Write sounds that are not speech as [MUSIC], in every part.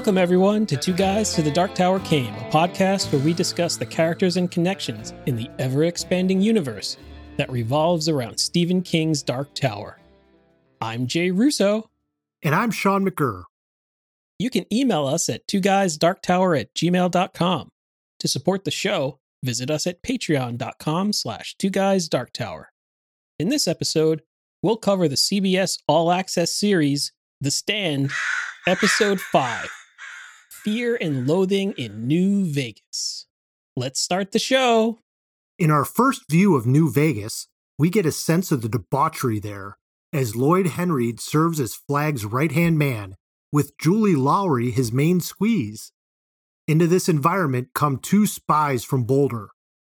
Welcome, everyone, to Two Guys to the Dark Tower Came, a podcast where we discuss the characters and connections in the ever expanding universe that revolves around Stephen King's Dark Tower. I'm Jay Russo. And I'm Sean McGurr. You can email us at two guys dark tower at gmail.com. To support the show, visit us at patreon.com slash two guys dark tower. In this episode, we'll cover the CBS All Access series, The Stand, episode 5 Fear and Loathing in New Vegas. Let's start the show. In our first view of New Vegas, we get a sense of the debauchery there as Lloyd Henreid serves as Flag's right hand man, with Julie Lawry his main squeeze. Into this environment come two spies from Boulder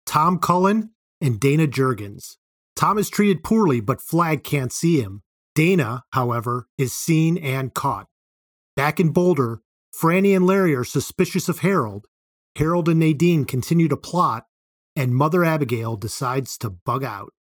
Tom Cullen and Dana Jurgens. Tom is treated poorly, but Flag can't see him. Dana, however, is seen and caught. Back in Boulder, Franny and Larry are suspicious of Harold. Harold and Nadine continue to plot, and Mother Abigail decides to bug out.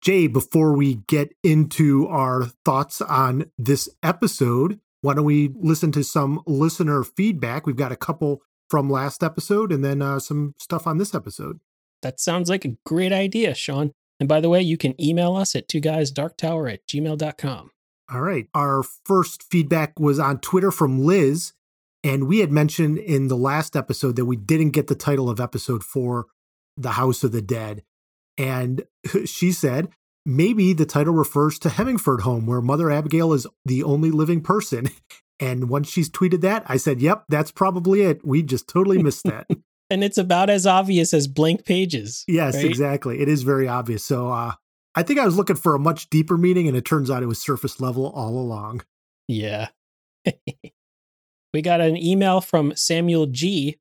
Jay, before we get into our thoughts on this episode, why don't we listen to some listener feedback? We've got a couple from last episode and then uh, some stuff on this episode. That sounds like a great idea, Sean. And by the way, you can email us at two guys dark tower at gmail.com. All right. Our first feedback was on Twitter from Liz. And we had mentioned in the last episode that we didn't get the title of episode four, The House of the Dead. And [LAUGHS] she said, maybe the title refers to Hemingford Home, where Mother Abigail is the only living person. [LAUGHS] And once she's tweeted that, I said, yep, that's probably it. We just totally missed that. [LAUGHS] and it's about as obvious as blank pages. Yes, right? exactly. It is very obvious. So uh, I think I was looking for a much deeper meaning, and it turns out it was surface level all along. Yeah. We got an email from Samuel G.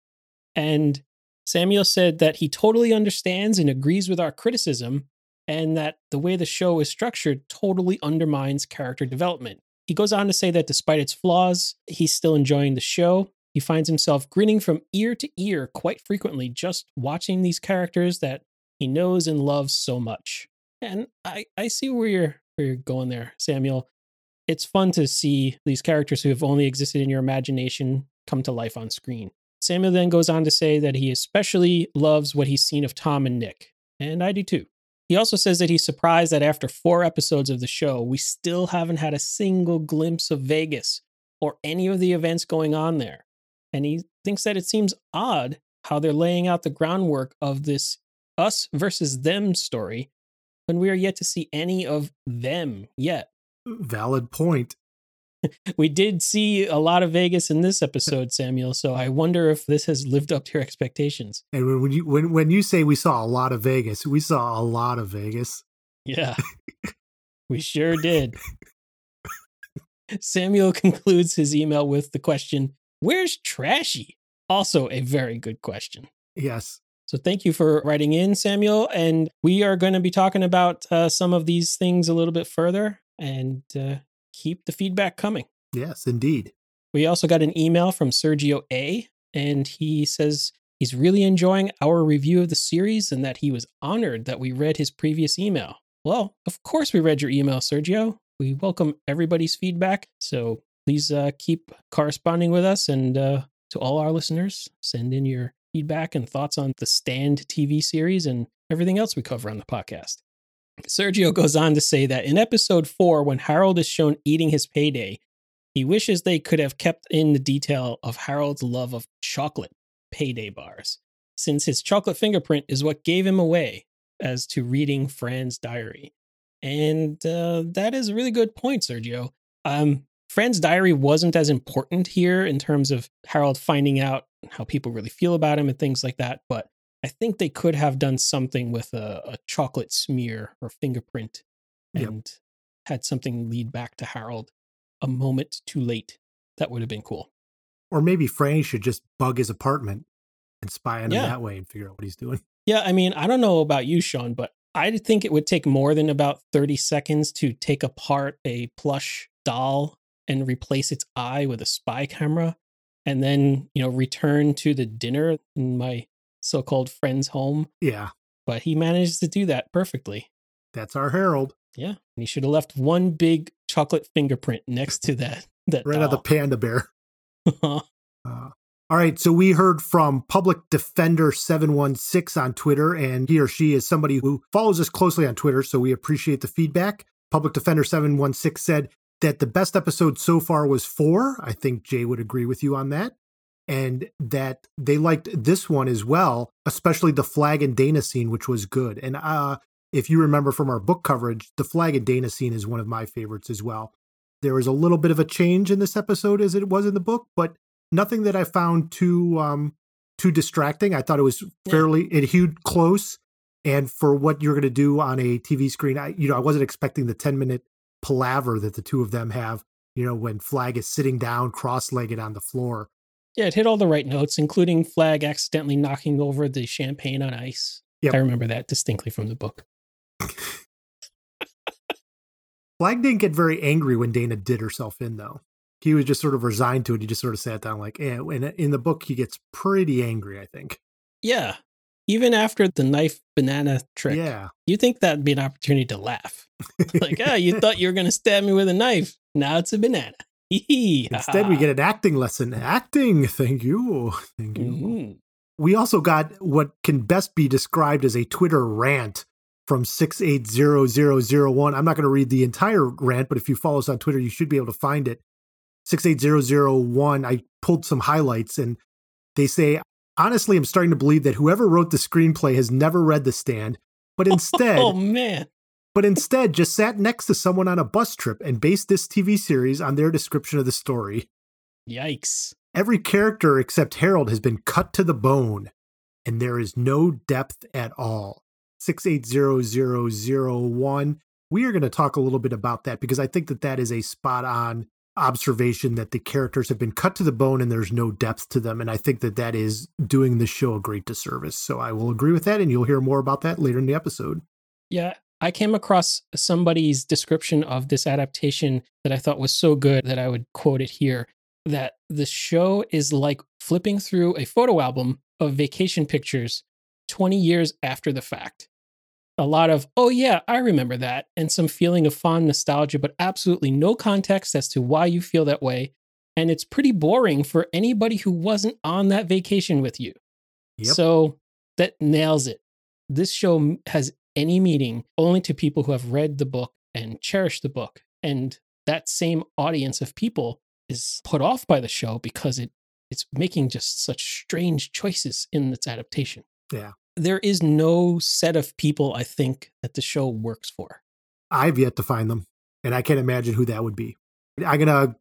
And Samuel said that he totally understands and agrees with our criticism, and that the way the show is structured totally undermines character development. He goes on to say that despite its flaws, he's still enjoying the show. He finds himself grinning from ear to ear quite frequently just watching these characters that he knows and loves so much. And I, I see where you're where you're going there, Samuel. It's fun to see these characters who have only existed in your imagination come to life on screen. Samuel then goes on to say that he especially loves what he's seen of Tom and Nick, and I do too. He also says that he's surprised that after four episodes of the show, we still haven't had a single glimpse of Vegas or any of the events going on there. And he thinks that it seems odd how they're laying out the groundwork of this us versus them story when we are yet to see any of them yet. Valid point. we did see a lot of Vegas in this episode, Samuel. So I wonder if this has lived up to your expectations. And when you when when you say we saw a lot of Vegas, we saw a lot of Vegas. Yeah, [LAUGHS] we sure did. Samuel [LAUGHS] concludes his email with the question, "Where's Trashy?" Also, a very good question. Yes. So thank you for writing in, Samuel. And we are going to be talking about uh, some of these things a little bit further. And uh, keep the feedback coming. Yes, indeed. We also got an email from Sergio A, and he says he's really enjoying our review of the series and that he was honored that we read his previous email. Well, of course, we read your email, Sergio. We welcome everybody's feedback. So please uh, keep corresponding with us. And uh, to all our listeners, send in your feedback and thoughts on the Stand TV series and everything else we cover on the podcast. Sergio goes on to say that in episode four, when Harold is shown eating his payday, he wishes they could have kept in the detail of Harold's love of chocolate payday bars, since his chocolate fingerprint is what gave him away as to reading Fran's diary. And uh, that is a really good point, Sergio. Um, Fran's diary wasn't as important here in terms of Harold finding out how people really feel about him and things like that, but I think they could have done something with a, a chocolate smear or fingerprint and yep. had something lead back to Harold a moment too late. That would have been cool. Or maybe Franny should just bug his apartment and spy on yeah. him that way and figure out what he's doing. [LAUGHS] Yeah, I mean, I don't know about you, Sean, but I think it would take more than about 30 seconds to take apart a plush doll and replace its eye with a spy camera and then, you know, return to the dinner in my so called friend's home. Yeah. But he managed to do that perfectly. That's our Harold. Yeah. And he should have left one big chocolate fingerprint next to that. that right doll. the panda bear. [LAUGHS] Uh, all right, so we heard from Public Defender 716 on Twitter, and he or she is somebody who follows us closely on Twitter, so we appreciate the feedback. Public Defender 716 said that the best episode so far was four. I think Jay would agree with you on that. And that they liked this one as well, especially the Flag and Dana scene, which was good. And uh, if you remember from our book coverage, the Flag and Dana scene is one of my favorites as well. There was a little bit of a change in this episode as it was in the book, but nothing that I found too um too distracting. I thought it was fairly yeah. it hewed close. And for what you're gonna do on a TV screen, I you know, I wasn't expecting the 10 minute palaver that the two of them have, you know, when Flag is sitting down cross legged on the floor. Yeah, it hit all the right notes, including Flag accidentally knocking over the champagne on ice. Yep. I remember that distinctly from the book. [LAUGHS] Flag didn't get very angry when Dana did herself in, though he was just sort of resigned to it. He just sort of sat down, like, eh. And in the book, he gets pretty angry. I think. Yeah, even after the knife banana trick. Yeah, you think that'd be an opportunity to laugh, [LAUGHS] like, ah, oh, you thought you were going to stab me with a knife. Now it's a banana. Instead, we get an acting lesson. Acting. Thank you. Thank you. Mm-hmm. We also got what can best be described as a Twitter rant from 680001. I'm not going to read the entire rant, but if you follow us on Twitter, you should be able to find it. 68001, I pulled some highlights and they say, honestly, I'm starting to believe that whoever wrote the screenplay has never read The Stand, but [LAUGHS] instead, oh man, but instead just sat next to someone on a bus trip and based this TV series on their description of the story. Yikes. Every character except Harold has been cut to the bone, and there is no depth at all. 680001. We are going to talk a little bit about that because I think that that is a spot on observation that the characters have been cut to the bone and there's no depth to them. And I think that that is doing the show a great disservice. So I will agree with that. And you'll hear more about that later in the episode. Yeah. I came across somebody's description of this adaptation that I thought was so good that I would quote it here that the show is like flipping through a photo album of vacation pictures 20 years after the fact a lot of, oh, yeah, I remember that, and some feeling of fond nostalgia, but absolutely no context as to why you feel that way. And it's pretty boring for anybody who wasn't on that vacation with you. Yep. So that nails it. This show has any meeting only to people who have read the book and cherished the book. And that same audience of people is put off by the show because it it's making just such strange choices in its adaptation. Yeah there is no set of people I think that the show works for. I've yet to find them, and I can't imagine who that would be. I'm gonna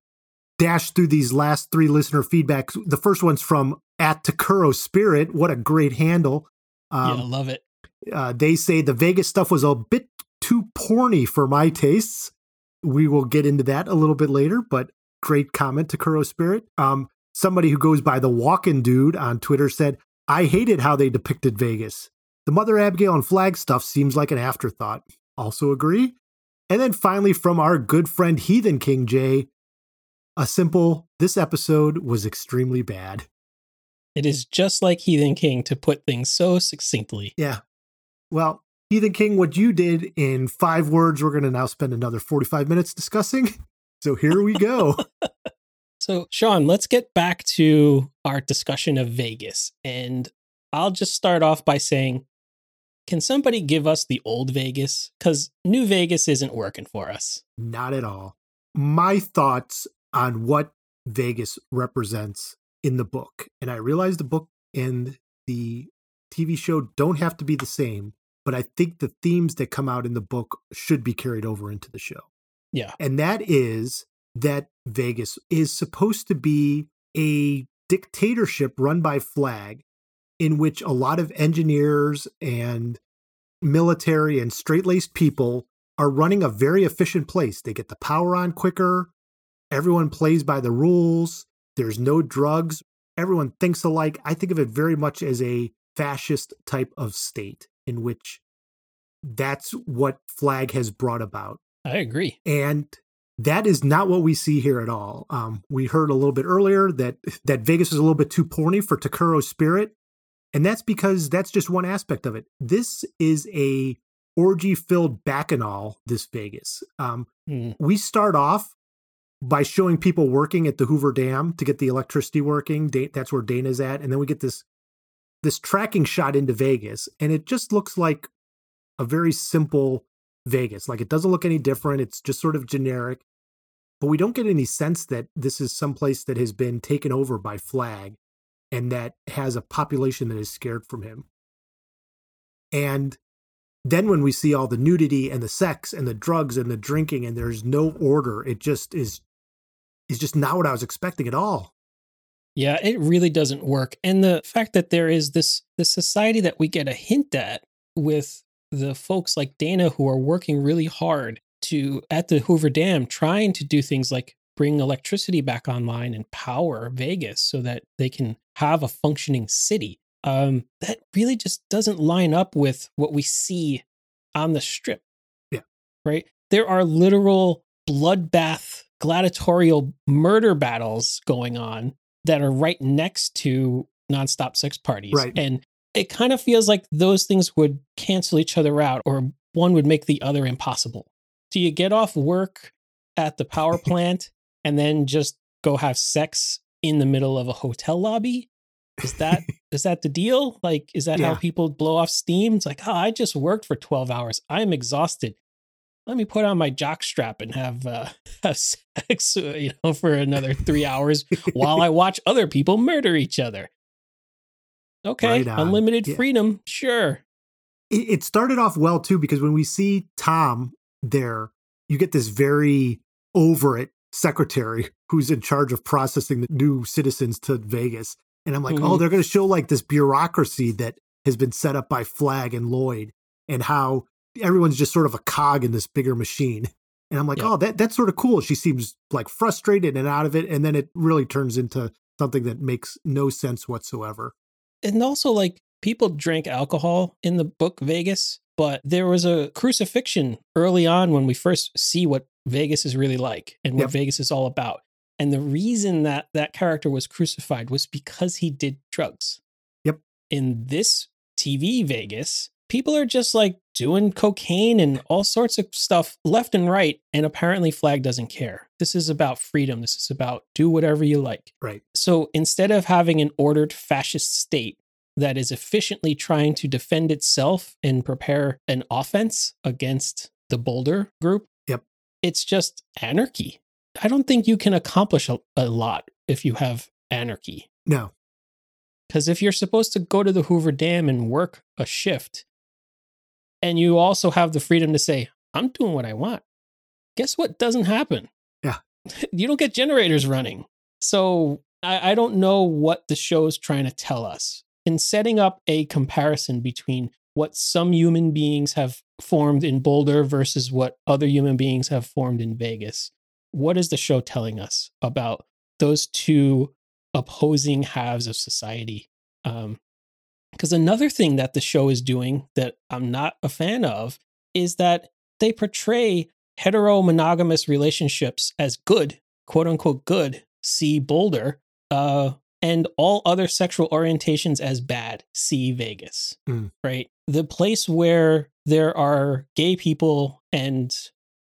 dash through these last three listener feedbacks. The first one's from at Takuro Spirit. What a great handle! Um, yeah, love it. Uh, they say the Vegas stuff was a bit too porny for my tastes. We will get into that a little bit later, but great comment, Takuro Spirit. Um, somebody who goes by the Walkin' Dude on Twitter said, I hated how they depicted Vegas. The Mother Abigail and Flag stuff seems like an afterthought. Also agree. And then finally, from our good friend Heathen King Jay, a simple this episode was extremely bad. It is just like Heathen King to put things so succinctly. Yeah. Well, Heathen King, what you did in five words, we're going to now spend another 45 minutes discussing. [LAUGHS] So here we go. [LAUGHS] So, Sean, let's get back to our discussion of Vegas. And I'll just start off by saying, can somebody give us the old Vegas? Because New Vegas isn't working for us. Not at all. My thoughts on what Vegas represents in the book. And I realize the book and the TV show don't have to be the same, but I think the themes that come out in the book should be carried over into the show. Yeah. And that is that Vegas is supposed to be a dictatorship run by Flag, in which a lot of engineers and military and straight laced people are running a very efficient place. They get the power on quicker. Everyone plays by the rules. There's no drugs. Everyone thinks alike. I think of it very much as a fascist type of state in which that's what Flag has brought about. I agree. And that is not what we see here at all. Um, we heard a little bit earlier that that Vegas is a little bit too porny for Takuro's spirit, and that's because that's just one aspect of it. This is a orgy filled bacchanal. This Vegas. Um, mm. We start off by showing people working at the Hoover Dam to get the electricity working. That's where Dana's at, and then we get this this tracking shot into Vegas, and it just looks like a very simple Vegas. Like it doesn't look any different. It's just sort of generic, but we don't get any sense that this is some place that has been taken over by Flag, and that has a population that is scared from him. And then when we see all the nudity and the sex and the drugs and the drinking and there's no order, it just is is just not what I was expecting at all. Yeah, it really doesn't work. And the fact that there is this this society that we get a hint at with the folks like Dana who are working really hard to at the Hoover Dam trying to do things like bring electricity back online and power Vegas so that they can have a functioning city. Um, that really just doesn't line up with what we see on the strip. Yeah. Right? There are literal bloodbath gladiatorial murder battles going on that are right next to nonstop sex parties. Right. And it kind of feels like those things would cancel each other out or one would make the other impossible. Do you get off work at the power [LAUGHS] plant and then just go have sex in the middle of a hotel lobby? Is that [LAUGHS] is that the deal? Like, is that yeah. how people blow off steam? It's like, oh, I just worked for 12 hours. I'm exhausted let me put on my jock strap and have, uh, [LAUGHS] have sex, you know, for another three hours while I watch other people murder each other. Okay, right unlimited yeah. freedom, sure. It, it started off well too because when we see Tom there, you get this very over it secretary who's in charge of processing the new citizens to Vegas. And I'm like, oh, mm-hmm. oh, they're going to show like this bureaucracy that has been set up by Flag and Lloyd and how everyone's just sort of a cog in this bigger machine. And I'm like, yeah. oh, that that's sort of cool. She seems like frustrated and out of it, and then it really turns into something that makes no sense whatsoever. And also, like people drank alcohol in the book Vegas, but there was a crucifixion early on when we first see what Vegas is really like and what yep. Vegas is all about. And the reason that that character was crucified was because he did drugs. Yep. In this TV Vegas, people are just like doing cocaine and all sorts of stuff left and right. And apparently, Flag doesn't care. This is about freedom. This is about do whatever you like. Right. So instead of having an ordered fascist state that is efficiently trying to defend itself and prepare an offense against the Boulder group, yep. it's just anarchy. I don't think you can accomplish a, a lot if you have anarchy. No. Because if you're supposed to go to the Hoover Dam and work a shift, and you also have the freedom to say, I'm doing what I want. Guess what doesn't happen? Yeah. [LAUGHS] you don't get generators running. So I, I don't know what the show is trying to tell us. In setting up a comparison between what some human beings have formed in Boulder versus what other human beings have formed in Vegas, what is the show telling us about those two opposing halves of society? Um, because another thing that the show is doing that I'm not a fan of is that they portray hetero monogamous relationships as good, quote unquote good, see Boulder, uh, and all other sexual orientations as bad, see Vegas, mm. right? The place where there are gay people and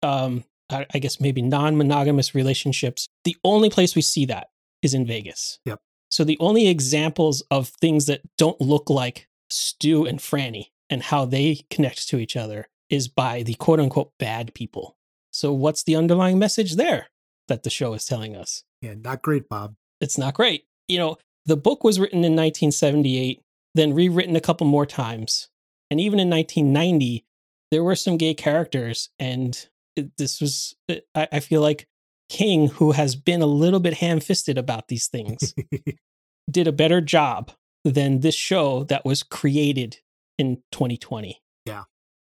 um, I, I guess maybe non monogamous relationships, the only place we see that is in Vegas. Yep. So the only examples of things that don't look like Stu and Franny and how they connect to each other is by the quote unquote bad people. So what's the underlying message there that the show is telling us? Yeah, not great, Bob. It's not great. You know, the book was written in 1978, then rewritten a couple more times. And even in 1990, there were some gay characters. And this was, I feel like King, who has been a little bit ham fisted about these things, [LAUGHS] did a better job than this show that was created in 2020. Yeah.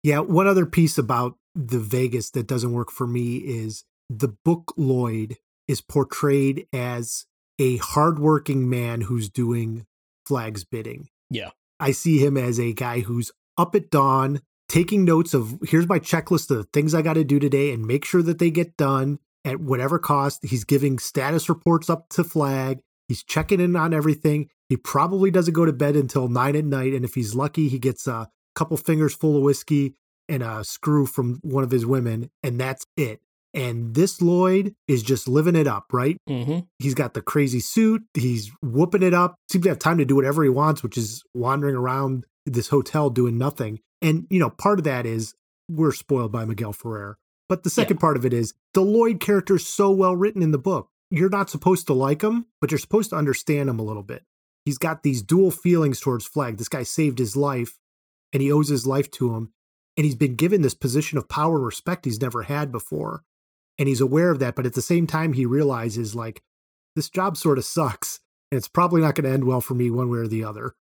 Yeah. One other piece about the Vegas that doesn't work for me is the book Lloyd is portrayed as a hardworking man who's doing Flag's bidding. Yeah. I see him as a guy who's up at dawn, taking notes of here's my checklist of the things I got to do today and make sure that they get done at whatever cost. He's giving status reports up to Flag. He's checking in on everything. He probably doesn't go to bed until nine at night. And if he's lucky, he gets a couple fingers full of whiskey and a screw from one of his women, and that's it. And this Lloyd is just living it up, right? hmm He's got the crazy suit. He's whooping it up. Seems to have time to do whatever he wants, which is wandering around this hotel doing nothing. And, you know, part of that is we're spoiled by Miguel Ferrer. But the second part of it is the Lloyd character is so well written in the book. You're not supposed to like him, but you're supposed to understand him a little bit. He's got these dual feelings towards Flag. This guy saved his life and he owes his life to him. And he's been given this position of power and respect he's never had before. And he's aware of that. But at the same time, he realizes, like, this job sort of sucks. And it's probably not going to end well for me one way or the other.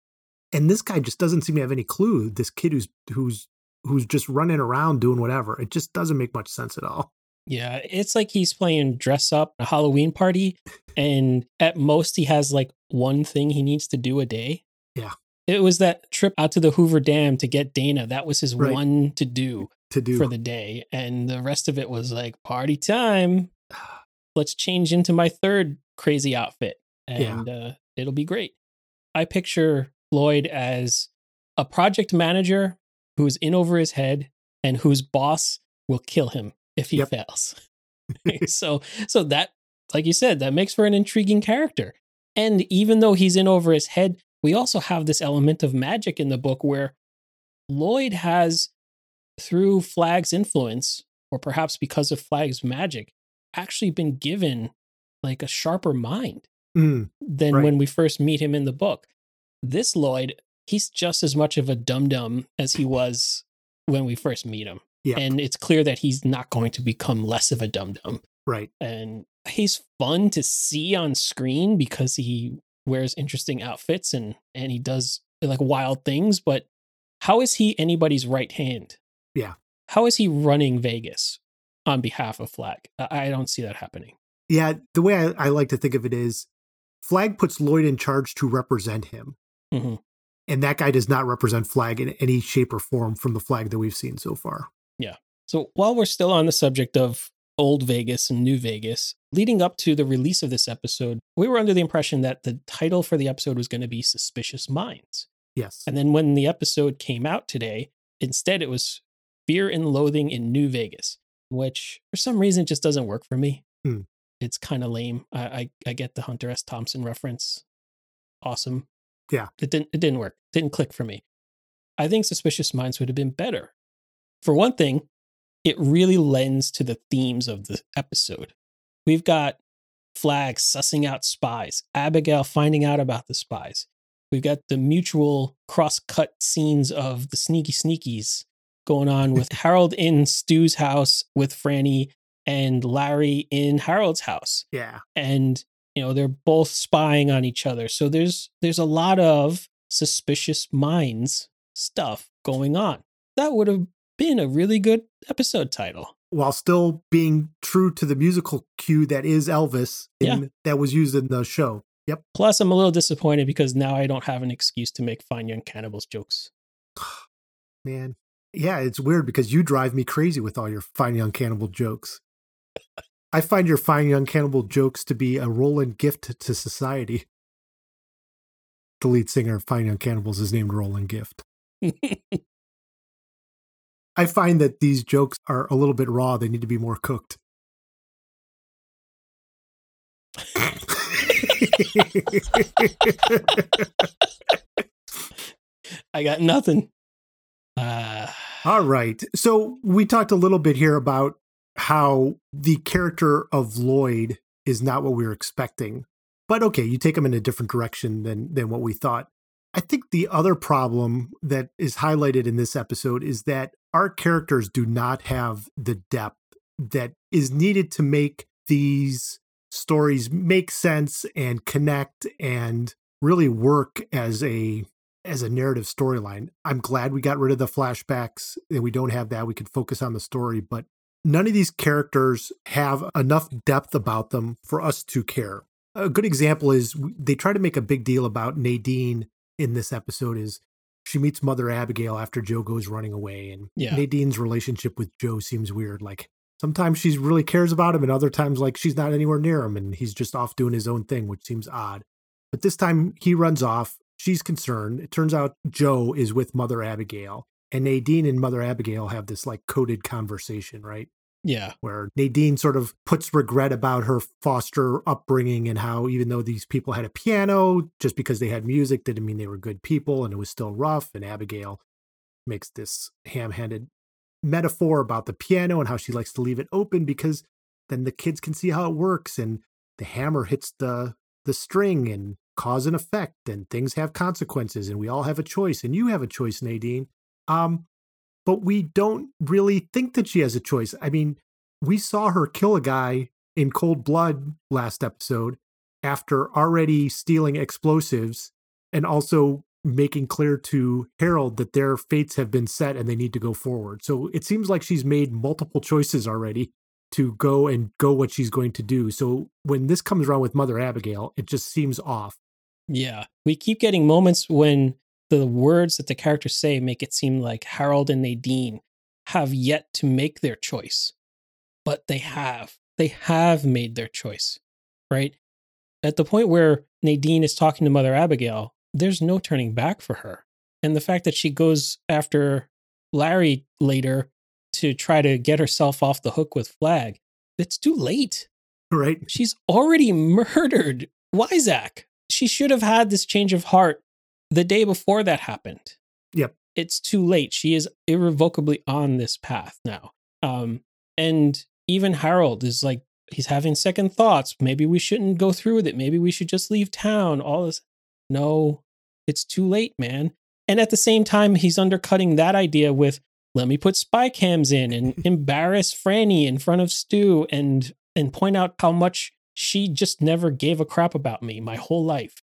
And this guy just doesn't seem to have any clue. This kid who's who's who's just running around doing whatever. It just doesn't make much sense at all. Yeah, it's like he's playing dress up a Halloween party, and at most he has like one thing he needs to do a day. Yeah. It was that trip out to the Hoover Dam to get Dana. That was his Right. one to do To do for the day. And the rest of it was like party time. Let's change into my third crazy outfit. Yeah. And uh, it'll be great. I picture Lloyd as a project manager who's in over his head and whose boss will kill him if he Yep. fails. [LAUGHS] [LAUGHS] so so that like you said, that makes for an intriguing character. And even though he's in over his head, we also have this element of magic in the book where Lloyd has through Flag's influence, or perhaps because of Flag's magic, actually been given like a sharper mind Mm, than Right. when we first meet him in the book. This Lloyd, he's just as much of a dum dum as he was when we first meet him. Yeah. And it's clear that he's not going to become less of a dum dum. right. And he's fun to see on screen because he wears interesting outfits and and he does like wild things, but how is he anybody's right hand? Yeah. How is he running Vegas on behalf of Flag? I don't see that happening. Yeah. The way I, I like to think of it is Flag puts Lloyd in charge to represent him. Mhm. And that guy does not represent Flag in any shape or form from the flag that we've seen so far. Yeah. So while we're still on the subject of old Vegas and new Vegas, leading up to the release of this episode, we were under the impression that the title for the episode was going to be Suspicious Minds. Yes. And then when the episode came out today, instead it was Fear and Loathing in New Vegas, which for some reason just doesn't work for me. Hmm. It's kind of lame. I, I I get the Hunter S. Thompson reference. Awesome. Yeah. It didn't it didn't work. Didn't click for me. I think Suspicious Minds would have been better. For one thing, it really lends to the themes of the episode. We've got Flag sussing out spies, Abigail finding out about the spies. We've got the mutual cross cut scenes of the sneaky sneakies going on with [LAUGHS] Harold in Stu's house with Franny and Larry in Harold's house. yeah. And you know, they're both spying on each other. So there's there's a lot of suspicious minds stuff going on. That would have been a really good episode title. While still being true to the musical cue that is Elvis Yeah. that was used in the show. Yep. Plus, I'm a little disappointed because now I don't have an excuse to make fine young cannibals jokes. [SIGHS] Man. Yeah, it's weird because you drive me crazy with all your fine young cannibal jokes. I find your fine young cannibal jokes to be a Roland gift to society. The lead singer of Fine Young Cannibals is named Roland Gift. [LAUGHS] I find that these jokes are a little bit raw. They need to be more cooked. [LAUGHS] I got nothing. Uh, All right. So we talked a little bit here about how the character of Lloyd is not what we were expecting. But okay, you take him in a different direction than than what we thought. I think the other problem that is highlighted in this episode is that our characters do not have the depth that is needed to make these stories make sense and connect and really work as a as a narrative storyline. I'm glad we got rid of the flashbacks and we don't have that. We could focus on the story, but none of these characters have enough depth about them for us to care. A good example is they try to make a big deal about Nadine in this episode is she meets Mother Abigail after Joe goes running away and Yeah. Nadine's relationship with Joe seems weird like sometimes she really cares about him and other times like she's not anywhere near him and he's just off doing his own thing which seems odd. But this time he runs off. She's concerned. It turns out Joe is with Mother Abigail and Nadine and Mother Abigail have this like coded conversation, right? Yeah. where Nadine sort of puts regret about her foster upbringing and how even though these people had a piano, just because they had music didn't mean they were good people and it was still rough. And Abigail makes this ham-handed metaphor about the piano and how she likes to leave it open because then the kids can see how it works and the hammer hits the the string and cause and effect and things have consequences and we all have a choice and you have a choice Nadine um but we don't really think that she has a choice i mean we saw her kill a guy in cold blood last episode after already stealing explosives and also making clear to Harold that their fates have been set and they need to go forward. So it seems like she's made multiple choices already to go and go what she's going to do. So when this comes around with Mother Abigail, it just seems off. Yeah. We keep getting moments when the words that the characters say make it seem like Harold and Nadine have yet to make their choice. But they mm. have. They have made their choice, right? At the point where Nadine is talking to Mother Abigail, there's no turning back for her. And the fact that she goes after Larry later to try to get herself off the hook with Flag, it's too late. Right? She's already [LAUGHS] murdered Weizak. She should have had this change of heart the day before that happened. Yep. It's too late. She is irrevocably on this path now. Um, and even Harold is like, he's having second thoughts. Maybe we shouldn't go through with it. Maybe we should just leave town. All this. No, it's too late, man. And at the same time, he's undercutting that idea with, let me put spy cams in and [LAUGHS] embarrass Franny in front of Stu and and point out how much she just never gave a crap about me my whole life.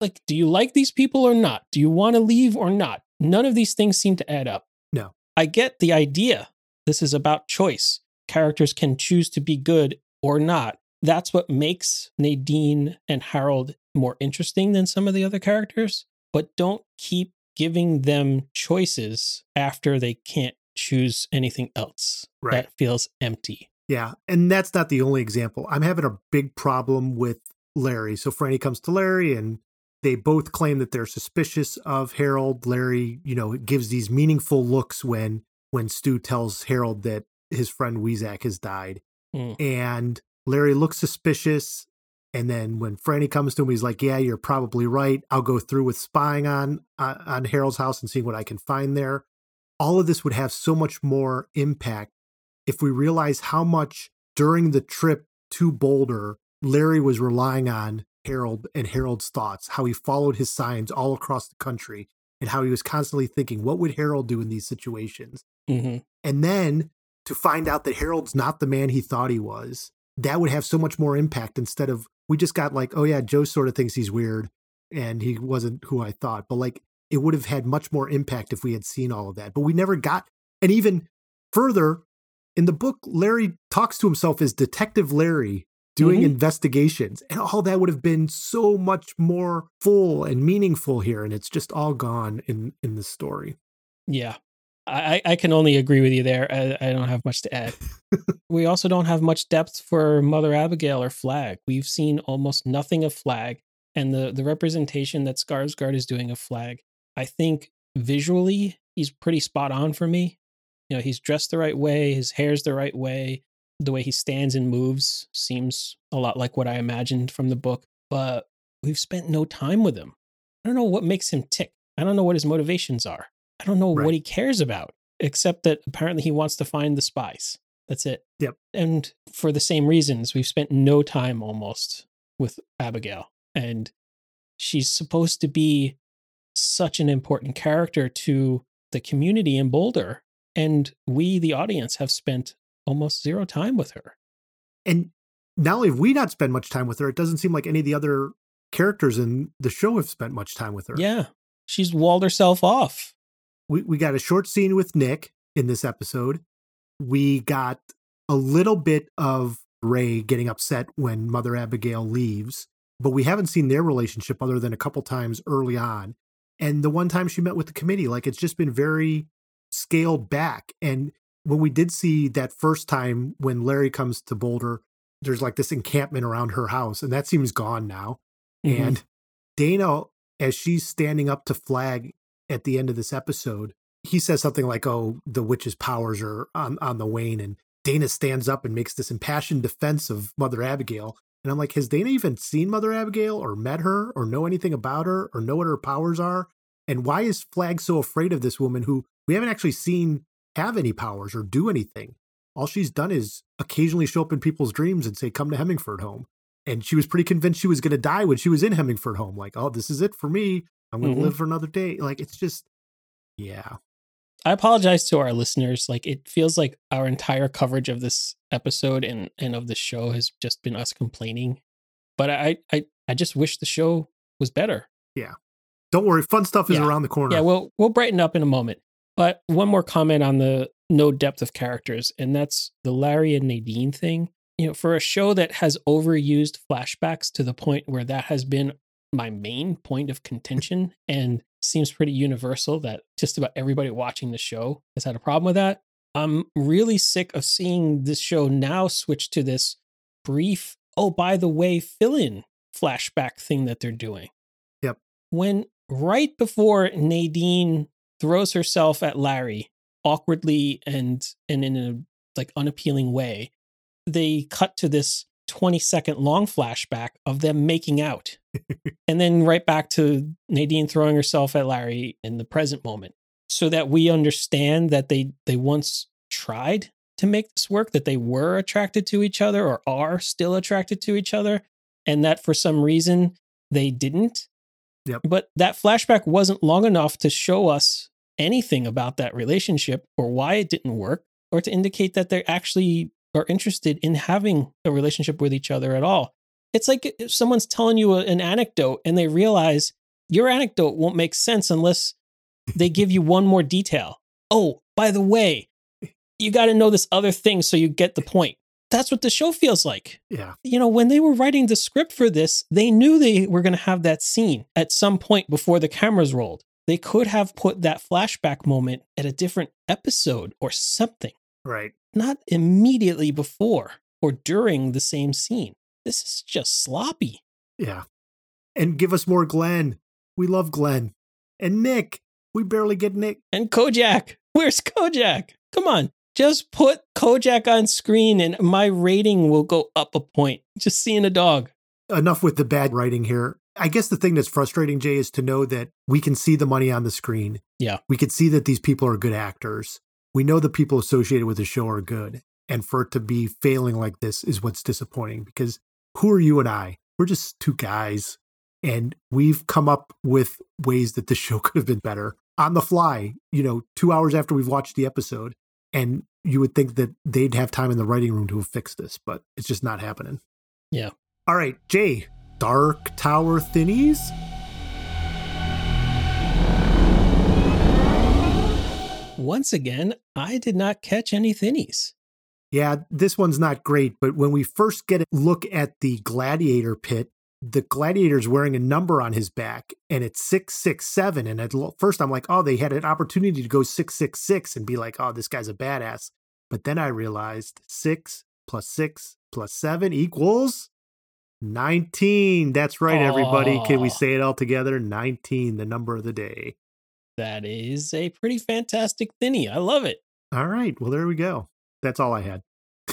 Like, do you like these people or not? Do you want to leave or not? None of these things seem to add up. No. I get the idea. This is about choice. Characters can choose to be good or not. That's what makes Nadine and Harold more interesting than some of the other characters. But don't keep giving them choices after they can't choose anything else. Right. That feels empty. Yeah. And that's not the only example. I'm having a big problem with Larry. So Franny comes to Larry and they both claim that they're suspicious of Harold. Larry, you know, gives these meaningful looks when when Stu tells Harold that his friend Weizak has died. Mm. And Larry looks suspicious. And then when Franny comes to him, he's like, "Yeah, you're probably right. I'll go through with spying on uh, on Harold's house and seeing what I can find there." All of this would have so much more impact if we realize how much during the trip to Boulder, Larry was relying on Harold and Harold's thoughts, how he followed his signs all across the country, and how he was constantly thinking, what would Harold do in these situations? hmm And then to find out that Harold's not the man he thought he was, that would have so much more impact instead of we just got like, oh yeah, Joe sort of thinks he's weird and he wasn't who I thought. But like it would have had much more impact if we had seen all of that. But we never got and even further in the book, Larry talks to himself as Detective Larry doing Mhm. investigations. And all that would have been so much more full and meaningful here. And it's just all gone in in the story. Yeah. I, I can only agree with you there. I, I don't have much to add. we also don't have much depth for Mother Abigail or Flag. We've seen almost nothing of Flag, and the the representation that Skarsgård is doing of Flag. I think visually he's pretty spot on for me. You know, he's dressed the right way, his hair's the right way, the way he stands and moves seems a lot like what I imagined from the book. But we've spent no time with him. I don't know what makes him tick. I don't know what his motivations are. I don't know Right. what he cares about, except that apparently he wants to find the spies. That's it. Yep. And for the same reasons, we've spent no time almost with Abigail. And she's supposed to be such an important character to the community in Boulder. And we, the audience, have spent almost zero time with her. And not only have we not spent much time with her, it doesn't seem like any of the other characters in the show have spent much time with her. Yeah. She's walled herself off. we, we got a short scene with Nick in this episode. We got a little bit of Ray getting upset when Mother Abigail leaves, but we haven't seen their relationship other than a couple times early on. And the one time she met with the committee, like it's just been very scaled back. And when we did see that first time when Larry comes to Boulder, there's like this encampment around her house, and that seems gone now. Mhm. And Dana, as she's standing up to Flag at the end of this episode, he says something like, "Oh, the witch's powers are on on the wane," and Dana stands up and makes this impassioned defense of Mother Abigail. And I'm like, has Dana even seen Mother Abigail or met her or know anything about her or know what her powers are? And why is Flag so afraid of this woman who we haven't actually seen have any powers or do anything? All she's done is occasionally show up in people's dreams and say, come to Hemingford home. And she was pretty convinced she was going to die when she was in Hemingford home. Like, oh, this is it for me. I'm going to Mhm. live for another day. Like, it's just, yeah. I apologize to our listeners. Like it feels like our entire coverage of this episode and and of the show has just been us complaining. But I I I just wish the show was better. Yeah. Don't worry. Fun stuff is Yeah. around the corner. Yeah, we'll we'll brighten up in a moment. But one more comment on the no depth of characters, and that's the Larry and Nadine thing. You know, for a show that has overused flashbacks to the point where that has been my main point of contention and seems pretty universal that just about everybody watching the show has had a problem with that. I'm really sick of seeing this show now switch to this brief, oh, by the way, fill in flashback thing that they're doing. Yep. When right before Nadine throws herself at Larry awkwardly and and in a like unappealing way, they cut to this 20 second long flashback of them making out. [LAUGHS] and then right back to Nadine throwing herself at Larry in the present moment so that we understand that they they once tried to make this work that they were attracted to each other or are still attracted to each other and that for some reason they didn't Yep. but that flashback wasn't long enough to show us anything about that relationship or why it didn't work or to indicate that they actually are interested in having a relationship with each other at all it's like if someone's telling you an anecdote and they realize your anecdote won't make sense unless they give you one more detail. Oh, by the way, you got to know this other thing so you get the point. That's what the show feels like. Yeah. You know, when they were writing the script for this, they knew they were going to have that scene at some point before the cameras rolled. They could have put that flashback moment at a different episode or something, Right. not immediately before or during the same scene. This is just sloppy. Yeah. And give us more Glenn. We love Glenn. And Nick. We barely get Nick. And Kojak, where's Kojak? Come on, just put Kojak on screen and my rating will go up a point. Just seeing a dog. Enough with the bad writing here. I guess the thing that's frustrating, Jay, is to know that we can see the money on the screen. Yeah. We can see that these people are good actors. We know the people associated with the show are good. And for it to be failing like this is what's disappointing because who are you and I? We're just two guys. And we've come up with ways that the [LAUGHS] show could have been better on the fly, you know, two hours after we've watched the episode. And you would think that they'd have time in the writing room to have fixed this, but it's just not happening. Yeah. All right, Jay, Dark Tower Thinnies? Once again, I did not catch any thinnies. Yeah, this one's not great, but when we first get a look at the gladiator pit, the gladiator's wearing a number on his back and it's 667. And at first I'm like, oh, they had an opportunity to go 666 and be like, oh, this guy's a badass. But then I realized six plus six plus seven equals 19. That's right, everybody. Can we say it all together? 19, the number of the day. That is a pretty fantastic thinny. I love it. All right. Well, there we go. That's all I had.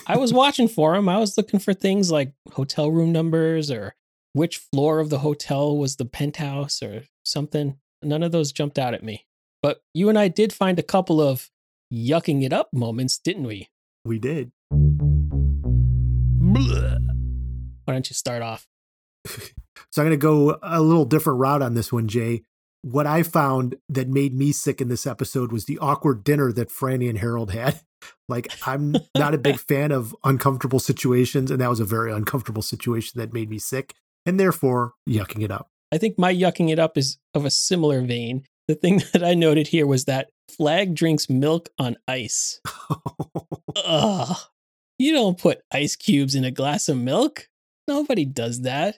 I was [LAUGHS] watching for him. I was looking for things like hotel room numbers or which floor of the hotel was the penthouse or something. None of those jumped out at me. But you and I did find a couple of yucking it up moments, didn't we? We did. Why don't you start off? So I'm going to go a little different route on this one, Jay. What I found that made me sick in this episode was the awkward dinner that Franny and Harold had. [LAUGHS] Like, I'm not a big [LAUGHS] fan of uncomfortable situations, and that was a very uncomfortable situation that made me sick, and therefore yucking it up. I think my yucking it up is of a similar vein. The thing [LAUGHS] that I noted here was that Flag drinks milk on ice. Ugh. You don't put ice cubes in a glass of milk. Nobody does that.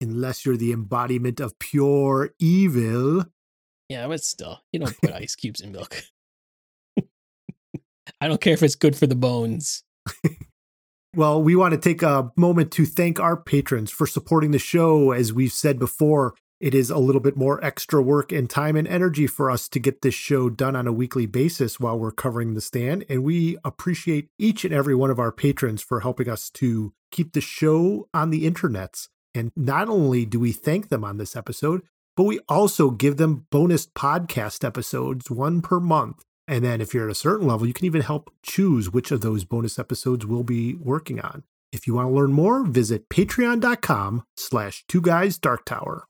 Unless you're the embodiment of pure evil. Yeah, but still, you don't put ice [LAUGHS] cubes in milk. [LAUGHS] I don't care if it's good for the bones. Well, we want to take a moment to thank our patrons for supporting the show. As we've said before, It is a little bit more extra work and time and energy for us to get this show done on a weekly basis while we're covering the stand. And we appreciate each and every one of our patrons for helping us to keep the show on the internets. And not only do we thank them on this episode, but we also give them bonus podcast episodes, one per month. And then if you're at a certain level, you can even help choose which of those bonus episodes we'll be working on. If you want to learn more, visit patreon.com slash two guys dark tower.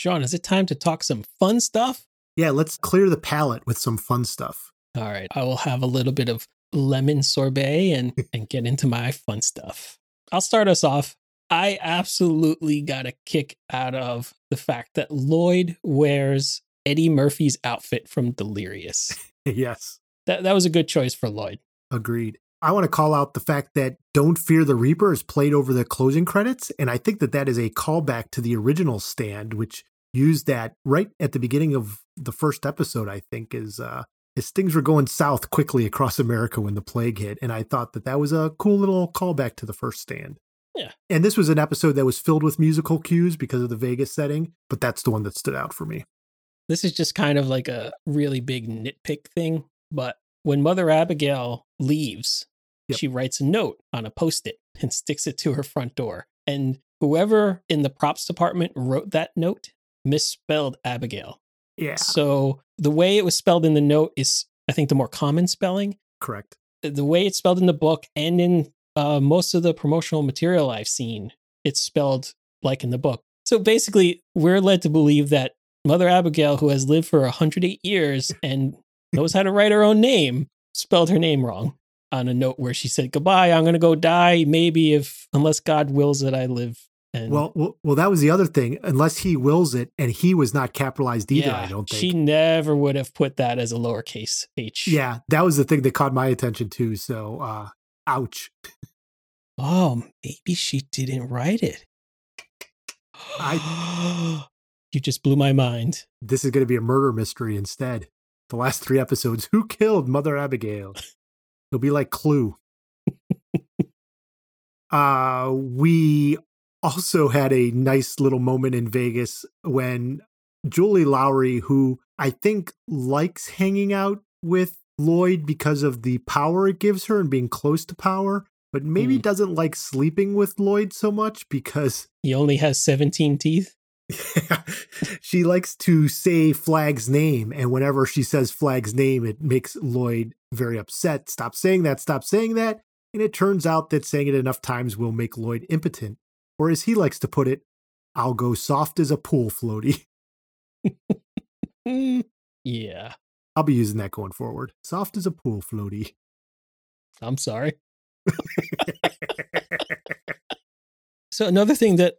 Sean, is it time to talk some fun stuff? Yeah, let's clear the palate with some fun stuff. All right. I will have a little bit of lemon sorbet and, [LAUGHS] and get into my fun stuff. I'll start us off. I absolutely got a kick out of the fact that Lloyd wears Eddie Murphy's outfit from Delirious. [LAUGHS] yes. That that was a good choice for Lloyd. Agreed. I want to call out the fact that Don't Fear the Reaper is played over the closing credits. And I think that that is a callback to the original stand, which used that right at the beginning of the first episode, I think, is uh, as things were going south quickly across America when the plague hit. And I thought that that was a cool little callback to the first stand. Yeah. And this was an episode that was filled with musical cues because of the Vegas setting, but that's the one that stood out for me. This is just kind of like a really big nitpick thing. But when Mother Abigail leaves, Yep. she writes a note on a post it and sticks it to her front door. And whoever in the props department wrote that note misspelled Abigail. Yeah, So the way it was spelled in the note is, I think, the more common spelling. correct. The way it's spelled in the book and in uh, most of the promotional material I've seen, it's spelled like in the book. So basically, we're led to believe that Mother Abigail, who has lived for 108 years and knows how to write her own name, spelled her name wrong on a note where she said, Goodbye, I'm going to go die. Maybe if, unless God wills that I live. And Well, well, well, that was the other thing. Unless he wills it, and he was not capitalized either. I don't think. she never would have put that as a lowercase h. Yeah, that was the thing that caught my attention too. So, uh, ouch. Oh, maybe she didn't write it. I- [GASPS] you just blew my mind. This is going to be a murder mystery instead. The last three episodes Who killed Mother Abigail? It'll be like Clue. [LAUGHS] uh, we also had a nice little moment in Vegas when Julie Lawry, who I think likes hanging out with Lloyd because of the power it gives her and being close to power, but maybe Hmm. doesn't like sleeping with Lloyd so much because He only has 17 teeth. [LAUGHS] she likes to say Flag's name, and whenever she says Flag's name, it makes Lloyd very upset. Stop saying that, stop saying that. And it turns out that saying it enough times will make Lloyd impotent. Or as he likes to put it, I'll go soft as a pool floaty. [LAUGHS] Yeah, I'll be using that going forward. Soft as a pool floaty. I'm sorry. [LAUGHS] So another thing that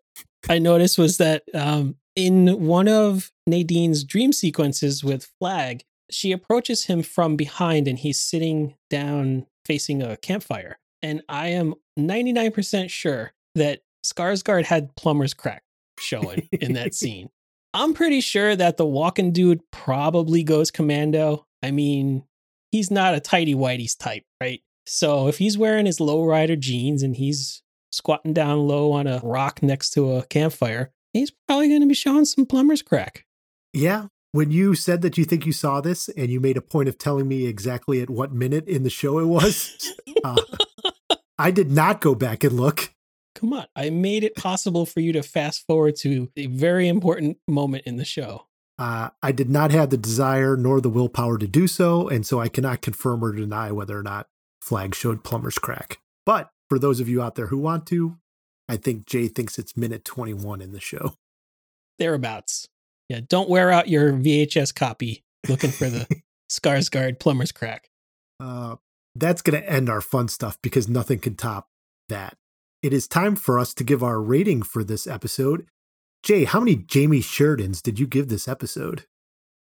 I noticed was that um, in one of Nadine's dream sequences with Flag, she approaches him from behind and he's sitting down facing a campfire. And I am 99% sure that Skarsgård had plumber's crack showing in that [LAUGHS] scene. I'm pretty sure that the walking dude probably goes commando. I mean, he's not a tighty whitey's type, right? So if he's wearing his lowrider jeans and he's squatting down low on a rock next to a campfire, he's probably going to be showing some plumber's crack. Yeah. When you said that you think you saw this and you made a point of telling me exactly at what minute in the show it was, [LAUGHS] uh, I did not go back and look. Come on, I made it possible for you to fast forward to a very important moment in the show. Uh, I did not have the desire nor the willpower to do so, and so I cannot confirm or deny whether or not Flag showed Plumber's crack. But for those of you out there who want to, I think Jay thinks it's minute 21 in the show. Thereabouts. Yeah, don't wear out your VHS copy looking for the [LAUGHS] Skarsgård plumber's crack. Uh, that's going to end our fun stuff because nothing can top that. It is time for us to give our rating for this episode. Jay, how many Jamie Sheridans did you give this episode?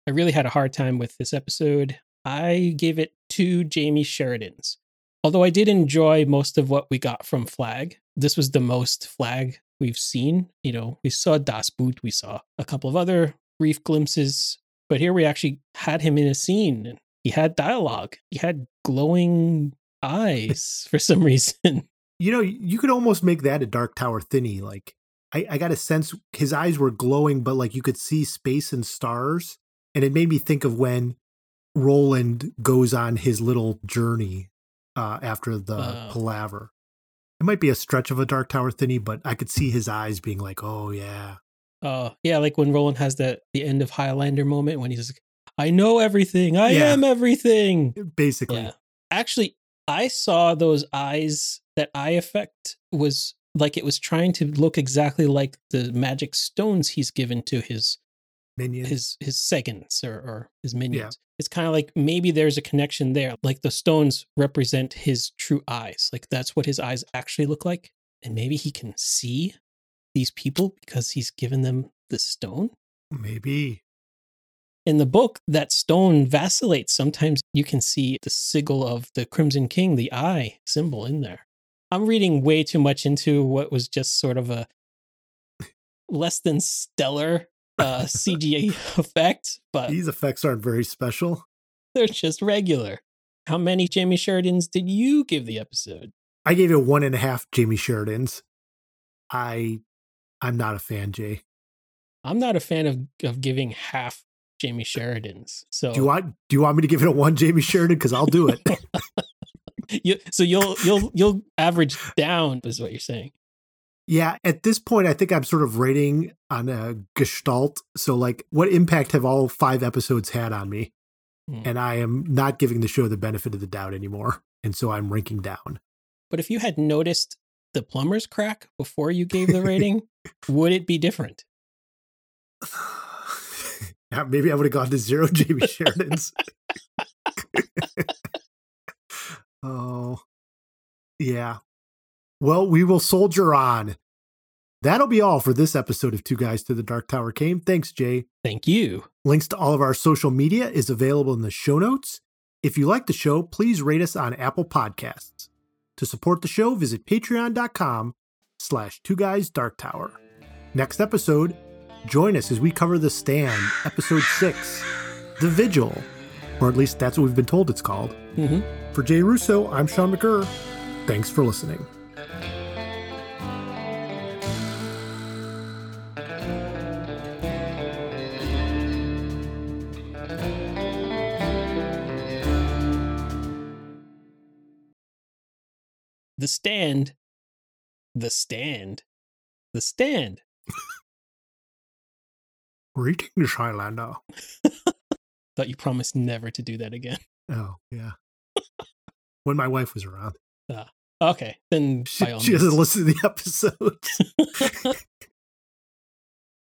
I really had a hard time with this episode. I gave it two Jamie Sheridans. Although I did enjoy most of what we got from Flag. This was the most Flag we've seen. You know, we saw Das Boot, we saw a couple of other brief glimpses, but here we actually had him in a scene. He had dialogue. He had glowing eyes [LAUGHS] for some reason. You know, you could almost make that a Dark Tower thinny. Like I, I got a sense his eyes were glowing, but like you could see space and stars. And it made me think of when Roland goes on his little journey uh, after the palaver. It might be a stretch of a Dark Tower thinny, but I could see his eyes being like, "Oh yeah, Oh, yeah, like when Roland has the the end of Highlander moment when he's like, I know everything. I Yeah. am everything. basically." Yeah. Actually, I saw those eyes that eye effect was like it was trying to look exactly like the magic stones he's given to his Minion. his his seconds or, or his minions. It's kind of like maybe there's a connection there. Like the stones represent his true eyes. Like that's what his eyes actually look like. And maybe he can see these people because he's given them the stone. Maybe. In the book, that stone vacillates. Sometimes you can see the sigil of the Crimson King, the eye symbol in there. I'm reading way too much into what was just sort of a less than stellar uh, [LAUGHS] CGA effect, but These effects aren't very special. they're just regular. How many Jamie Sheridans did you give the episode? I gave it one and a half Jamie Sheridans. I I'm not a fan, Jay. I'm not a fan of of giving half Jamie Sheridans. So Do you want do you want me to give it a one Jamie Sheridan? Because I'll do it. [LAUGHS] [LAUGHS] [LAUGHS] you, so you'll you'll you'll average down is what you're saying. yeah, at this point, I think I'm sort of rating on a gestalt. So like what impact have all five episodes had on me? Hmm. And I am not giving the show the benefit of the doubt anymore. And so I'm ranking down. But if you had noticed the plumber's crack before you gave the rating, [LAUGHS] would it be different? [SIGHS] Yeah, Maybe I would have gone to zero Jamie [LAUGHS] Sheridans. Yeah. Well, we will soldier on. That'll be all for this episode of Two Guys to the Dark Tower Came. Thanks, Jay. Thank you. Links to all of our social media is available in the show notes. If you like the show, please rate us on Apple Podcasts. To support the show, visit patreon.com slash two guys dark tower. Next episode, join us as we cover The Stand, episode six, The Vigil, or at least that's what we've been told it's called. hmm For Jay Russo, I'm Sean McGurr. Thanks for listening. The stand. The stand. The stand. Greetings, Highlander. [LAUGHS] Thought you promised never to do that again. Oh, yeah. when my wife was around. Ah. Okay, then She, she doesn't listen to the episodes. [LAUGHS] [LAUGHS]